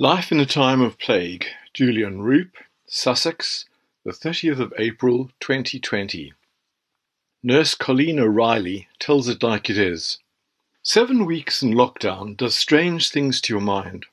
Life in a Time of Plague, Julian Roup, Sussex, the 30th of April 2020. Nurse Colleen O'Reilly tells it like it is. Seven weeks in lockdown does strange things to your mind.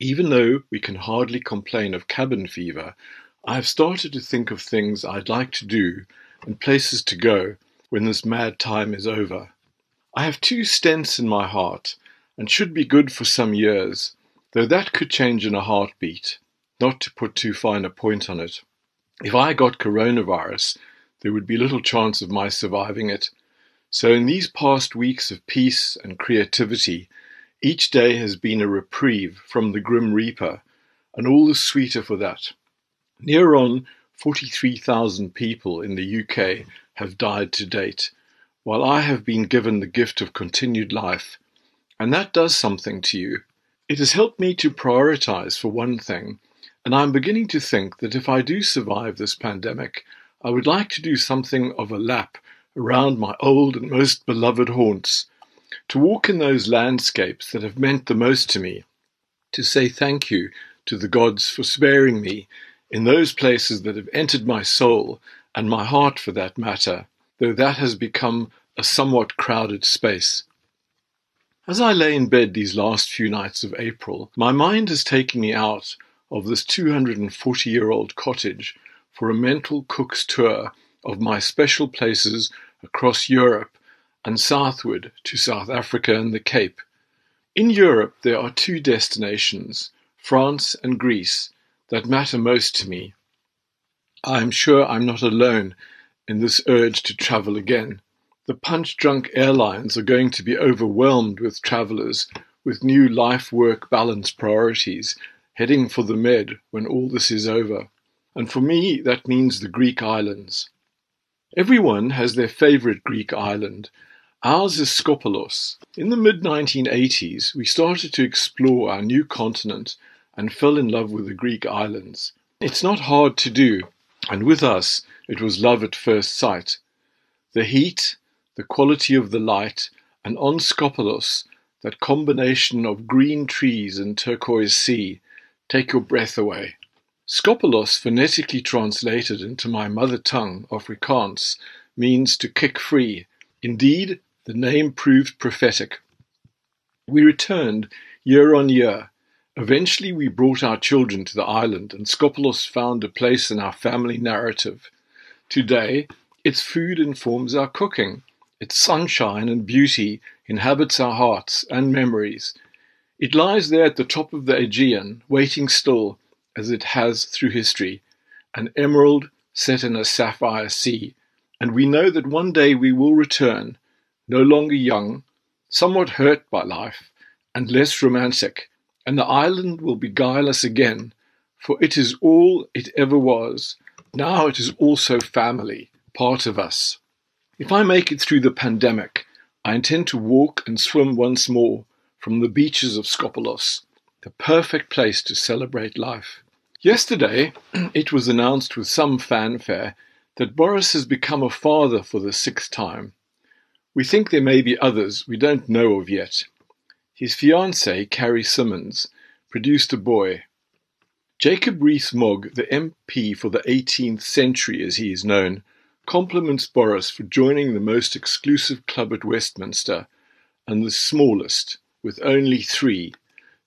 Even though we can hardly complain of cabin fever, I have started to think of things I'd like to do and places to go when this mad time is over. I have two stents in my heart and should be good for some years Though that could change in a heartbeat, not to put too fine a point on it. If I got coronavirus, there would be little chance of my surviving it. So in these past weeks of peace and creativity, each day has been a reprieve from the grim reaper, and all the sweeter for that. Near on 43,000 people in the UK have died to date, while I have been given the gift of continued life. And that does something to you. It has helped me to prioritize, for one thing, and I'm beginning to think that if I do survive this pandemic, I would like to do something of a lap around my old and most beloved haunts, to walk in those landscapes that have meant the most to me, to say thank you to the gods for sparing me in those places that have entered my soul and my heart for that matter, though that has become a somewhat crowded space. As I lay in bed these last few nights of April, my mind has taken me out of this 240 year old cottage for a mental cook's tour of my special places across Europe and southward to South Africa and the Cape. In Europe, there are two destinations, France and Greece, that matter most to me. I am sure I'm not alone in this urge to travel again. The punch-drunk airlines are going to be overwhelmed with travelers with new life-work balance priorities heading for the Med when all this is over. And for me, that means the Greek islands. Everyone has their favorite Greek island. Ours is Skopelos. In the mid 1980s, we started to explore our new continent and fell in love with the Greek islands. It's not hard to do, and with us, it was love at first sight. The heat, the quality of the light, and on Skopelos, that combination of green trees and turquoise sea, take your breath away. Skopelos, phonetically translated into my mother tongue, Afrikaans, means to kick free. Indeed, the name proved prophetic. We returned year on year. Eventually, we brought our children to the island, and Skopelos found a place in our family narrative. Today, its food informs our cooking. Its sunshine and beauty inhabits our hearts and memories. It lies there at the top of the Aegean, waiting still, as it has through history, an emerald set in a sapphire sea, and we know that one day we will return, no longer young, somewhat hurt by life, and less romantic, and the island will beguile us again, for it is all it ever was. Now it is also family, part of us. If I make it through the pandemic, I intend to walk and swim once more from the beaches of Skopelos, the perfect place to celebrate life. Yesterday, it was announced with some fanfare that Boris has become a father for the sixth time. We think there may be others we don't know of yet. His fiancée, Carrie Symonds, produced a boy. Jacob Rees-Mogg, the MP for the 18th century as he is known, compliments Boris for joining the most exclusive club at Westminster and the smallest, with only three,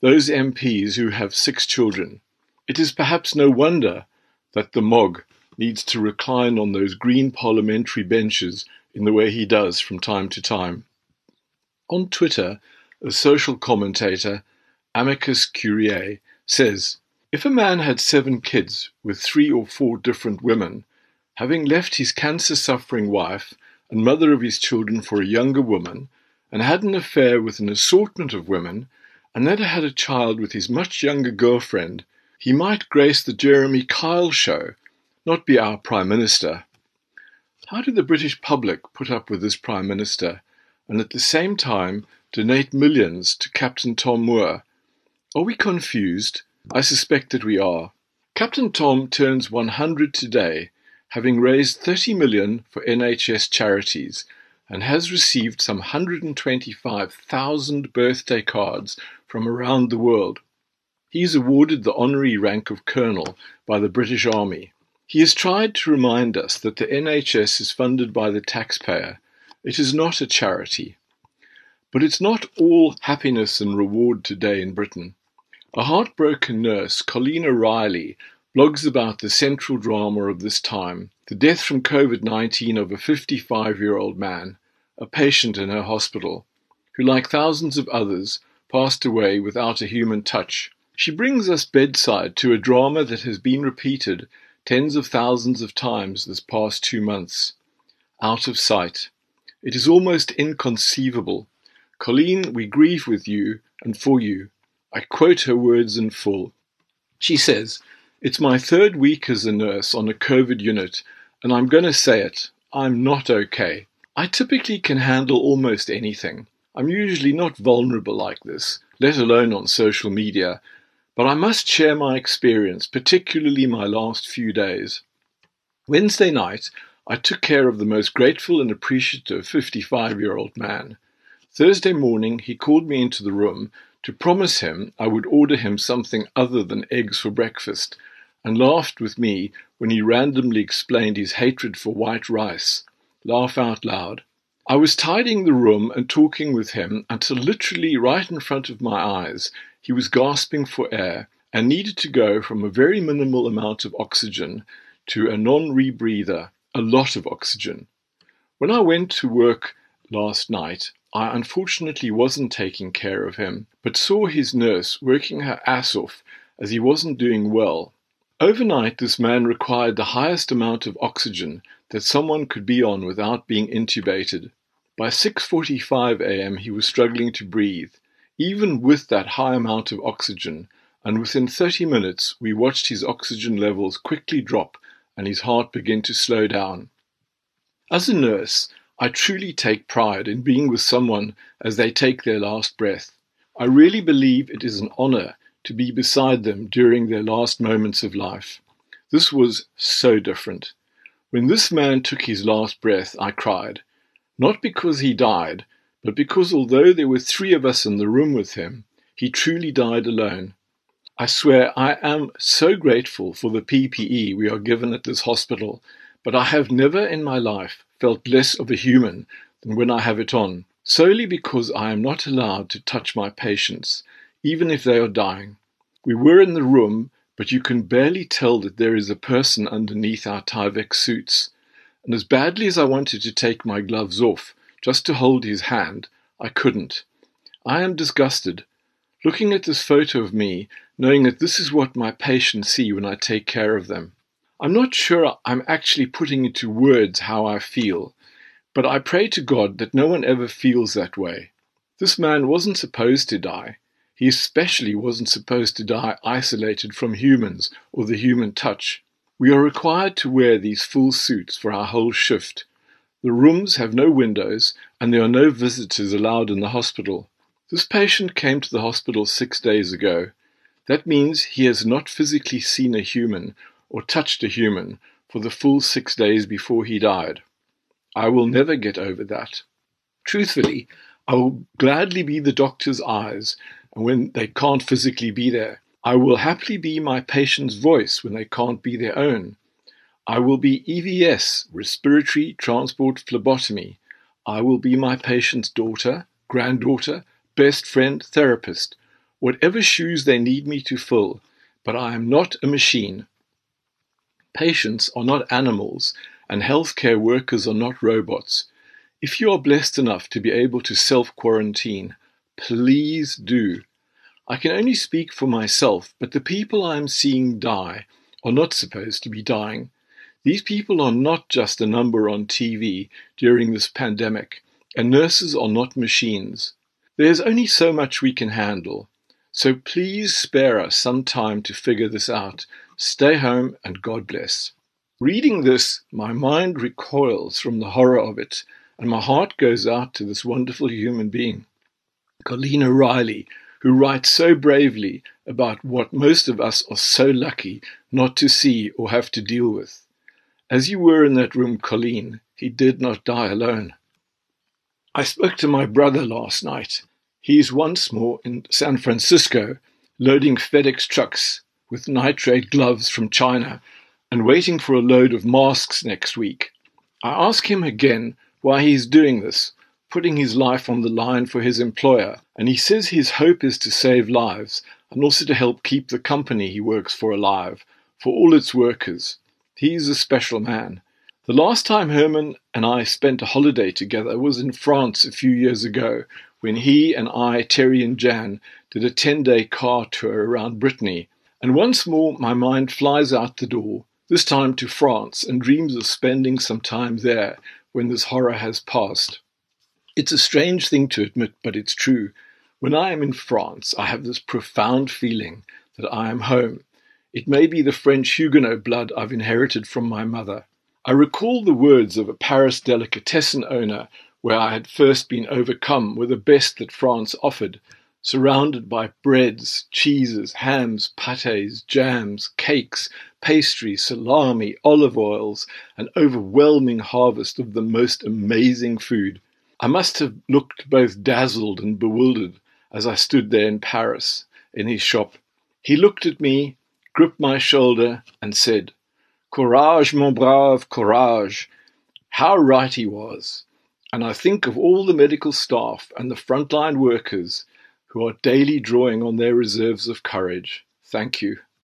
those MPs who have six children. It is perhaps no wonder that the Mogg needs to recline on those green parliamentary benches in the way he does from time to time. On Twitter, a social commentator, Amicus Curiae, says, If a man had seven kids with three or four different women, having left his cancer-suffering wife and mother of his children for a younger woman, and had an affair with an assortment of women, and then had a child with his much younger girlfriend, he might grace the Jeremy Kyle show, not be our Prime Minister. How did the British public put up with this Prime Minister, and at the same time donate millions to Captain Tom Moore? Are we confused? I suspect that we are. Captain Tom turns 100 today, having raised 30 million for NHS charities and has received some 125,000 birthday cards from around the world. He is awarded the honorary rank of Colonel by the British Army. He has tried to remind us that the NHS is funded by the taxpayer. It is not a charity. But it's not all happiness and reward today in Britain. A heartbroken nurse, Colleen O'Reilly, blogs about the central drama of this time the death from COVID 19 of a 55 year old man, a patient in her hospital, who, like thousands of others, passed away without a human touch. She brings us bedside to a drama that has been repeated tens of thousands of times this past two months. Out of sight. It is almost inconceivable. Colleen, we grieve with you and for you. I quote her words in full. She says, It's my third week as a nurse on a COVID unit, and I'm going to say it. I'm not okay. I typically can handle almost anything. I'm usually not vulnerable like this, let alone on social media, but I must share my experience, particularly my last few days. Wednesday night, I took care of the most grateful and appreciative 55 year old man. Thursday morning, he called me into the room to promise him I would order him something other than eggs for breakfast, and laughed with me when he randomly explained his hatred for white rice. Laugh out loud. I was tidying the room and talking with him until literally right in front of my eyes he was gasping for air and needed to go from a very minimal amount of oxygen to a non rebreather, a lot of oxygen. When I went to work last night, I unfortunately wasn't taking care of him, but saw his nurse working her ass off as he wasn't doing well. Overnight, this man required the highest amount of oxygen that someone could be on without being intubated. By 6:45 a.m. he was struggling to breathe, even with that high amount of oxygen, and within 30 minutes we watched his oxygen levels quickly drop and his heart begin to slow down. As a nurse, I truly take pride in being with someone as they take their last breath. I really believe it is an honor to be beside them during their last moments of life. This was so different. When this man took his last breath, I cried, not because he died, but because although there were three of us in the room with him, he truly died alone. I swear I am so grateful for the PPE we are given at this hospital, but I have never in my life felt less of a human than when I have it on, solely because I am not allowed to touch my patients, even if they are dying. We were in the room, but you can barely tell that there is a person underneath our Tyvek suits. And as badly as I wanted to take my gloves off, just to hold his hand, I couldn't. I am disgusted. Looking at this photo of me, knowing that this is what my patients see when I take care of them. I'm not sure I'm actually putting into words how I feel, but I pray to God that no one ever feels that way. This man wasn't supposed to die. He especially wasn't supposed to die isolated from humans or the human touch. We are required to wear these full suits for our whole shift. The rooms have no windows, and there are no visitors allowed in the hospital. This patient came to the hospital six days ago. That means he has not physically seen a human or touched a human for the full six days before he died. I will never get over that. Truthfully, I will gladly be the doctor's eyes when they can't physically be there. I will happily be my patient's voice when they can't be their own. I will be EVS, respiratory transport phlebotomy. I will be my patient's daughter, granddaughter, best friend, therapist, whatever shoes they need me to fill, but I am not a machine. Patients are not animals, and healthcare workers are not robots. If you are blessed enough to be able to self quarantine, please do. I can only speak for myself, but the people I am seeing die are not supposed to be dying. These people are not just a number on TV during this pandemic, and nurses are not machines. There's only so much we can handle. So please spare us some time to figure this out. Stay home and God bless. Reading this, my mind recoils from the horror of it, and my heart goes out to this wonderful human being, Colleen O'Reilly, who writes so bravely about what most of us are so lucky not to see or have to deal with. As you were in that room, Colleen, he did not die alone. I spoke to my brother last night. He is once more in San Francisco, loading FedEx trucks with nitrate gloves from China and waiting for a load of masks next week. I ask him again why he is doing this, putting his life on the line for his employer, and he says his hope is to save lives and also to help keep the company he works for alive, for all its workers. He's a special man. The last time Herman and I spent a holiday together was in France a few years ago when he and I, Terry and Jan, did a 10 day car tour around Brittany. And once more my mind flies out the door, this time to France, and dreams of spending some time there when this horror has passed. It's a strange thing to admit, but it's true. When I am in France, I have this profound feeling that I am home. It may be the French Huguenot blood I've inherited from my mother. I recall the words of a Paris delicatessen owner where I had first been overcome with the best that France offered, surrounded by breads, cheeses, hams, pates, jams, cakes, pastry, salami, olive oils, an overwhelming harvest of the most amazing food. I must have looked both dazzled and bewildered as I stood there in Paris, in his shop. He looked at me, gripped my shoulder, and said, Courage, mon brave, courage. How right he was. And I think of all the medical staff and the frontline workers who are daily drawing on their reserves of courage. Thank you.